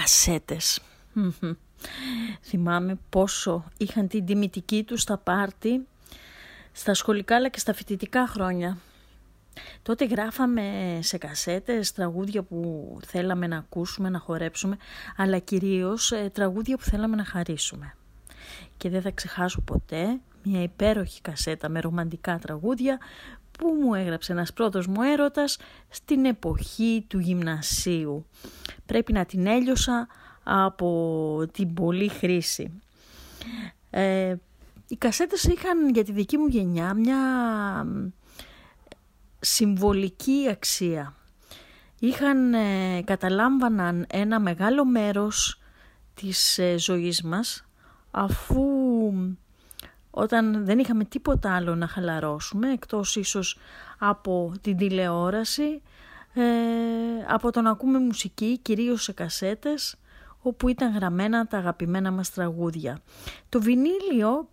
κασέτες. Θυμάμαι πόσο είχαν την τιμητική τους στα πάρτι, στα σχολικά αλλά και στα φοιτητικά χρόνια. Τότε γράφαμε σε κασέτες τραγούδια που θέλαμε να ακούσουμε, να χορέψουμε, αλλά κυρίως ε, τραγούδια που θέλαμε να χαρίσουμε. Και δεν θα ξεχάσω ποτέ μια υπέροχη κασέτα με ρομαντικά τραγούδια που μου έγραψε ένας πρώτος μου έρωτας στην εποχή του γυμνασίου. Πρέπει να την έλειωσα από την πολλή χρήση. Ε, οι κασέτες είχαν για τη δική μου γενιά μια συμβολική αξία. Είχαν, ε, καταλάμβαναν ένα μεγάλο μέρος της ε, ζωής μας αφού όταν δεν είχαμε τίποτα άλλο να χαλαρώσουμε εκτός ίσως από την τηλεόραση, ε, από το να ακούμε μουσική κυρίως σε κασέτες όπου ήταν γραμμένα τα αγαπημένα μας τραγούδια. Το βινίλιο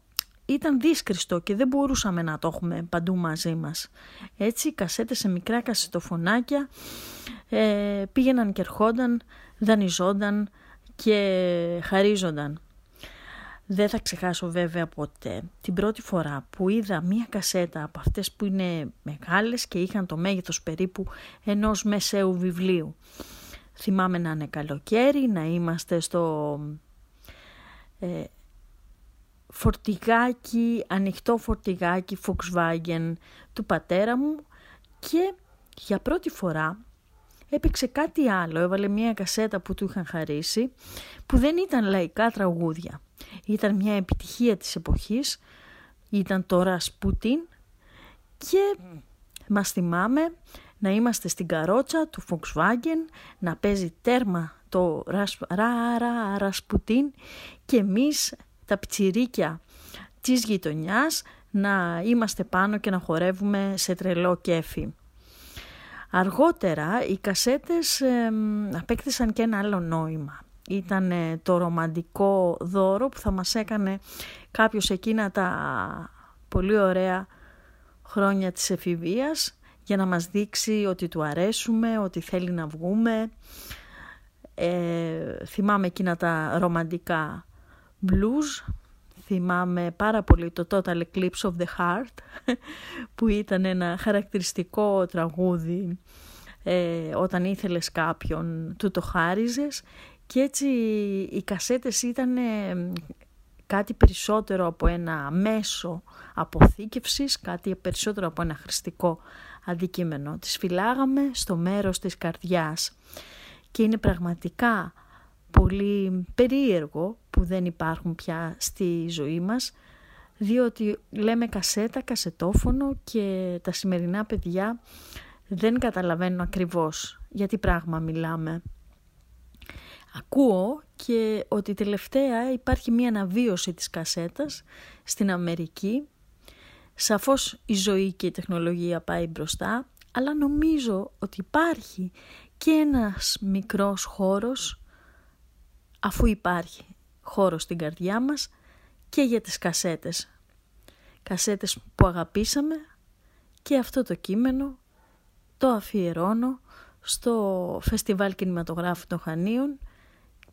ήταν δύσκριστο και δεν μπορούσαμε να το έχουμε παντού μαζί μας. Έτσι οι κασέτες σε μικρά κασετοφωνάκια ε, πήγαιναν και ερχόνταν, δανειζόνταν και χαρίζονταν. Δεν θα ξεχάσω βέβαια ποτέ την πρώτη φορά που είδα μία κασέτα από αυτές που είναι μεγάλες και είχαν το μέγεθος περίπου ενός μεσαίου βιβλίου. Θυμάμαι να είναι καλοκαίρι, να είμαστε στο ε, φορτηγάκι, ανοιχτό φορτηγάκι Volkswagen του πατέρα μου και για πρώτη φορά έπαιξε κάτι άλλο. Έβαλε μια κασέτα που του είχαν χαρίσει που δεν ήταν λαϊκά τραγούδια. Ήταν μια επιτυχία της εποχής, ήταν το Ρασπούτιν και μας θυμάμαι να είμαστε στην καρότσα του Volkswagen, να παίζει τέρμα το ρας, ρα, Ρασπουτίν και εμείς τα πιτσιρίκια της γειτονιάς να είμαστε πάνω και να χορεύουμε σε τρελό κέφι. Αργότερα οι κασέτες ε, απέκτησαν και ένα άλλο νόημα. Ήταν το ρομαντικό δώρο που θα μας έκανε κάποιος εκείνα τα πολύ ωραία χρόνια της εφηβείας για να μας δείξει ότι του αρέσουμε, ότι θέλει να βγούμε. Ε, θυμάμαι εκείνα τα ρομαντικά blues, θυμάμαι πάρα πολύ το Total Eclipse of the Heart που ήταν ένα χαρακτηριστικό τραγούδι ε, όταν ήθελες κάποιον του το χάριζες και έτσι οι κασέτες ήταν κάτι περισσότερο από ένα μέσο αποθήκευσης, κάτι περισσότερο από ένα χρηστικό αντικείμενο. Τις φυλάγαμε στο μέρος της καρδιάς και είναι πραγματικά πολύ περίεργο που δεν υπάρχουν πια στη ζωή μας διότι λέμε κασέτα, κασετόφωνο και τα σημερινά παιδιά δεν καταλαβαίνουν ακριβώς για τι πράγμα μιλάμε. Ακούω και ότι τελευταία υπάρχει μία αναβίωση της κασέτας στην Αμερική. Σαφώς η ζωή και η τεχνολογία πάει μπροστά, αλλά νομίζω ότι υπάρχει και ένας μικρός χώρος, αφού υπάρχει χώρος στην καρδιά μας, και για τις κασέτες. Κασέτες που αγαπήσαμε και αυτό το κείμενο το αφιερώνω στο Φεστιβάλ Κινηματογράφου των Χανίων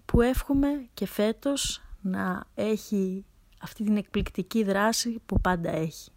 που εύχομαι και φέτος να έχει αυτή την εκπληκτική δράση που πάντα έχει.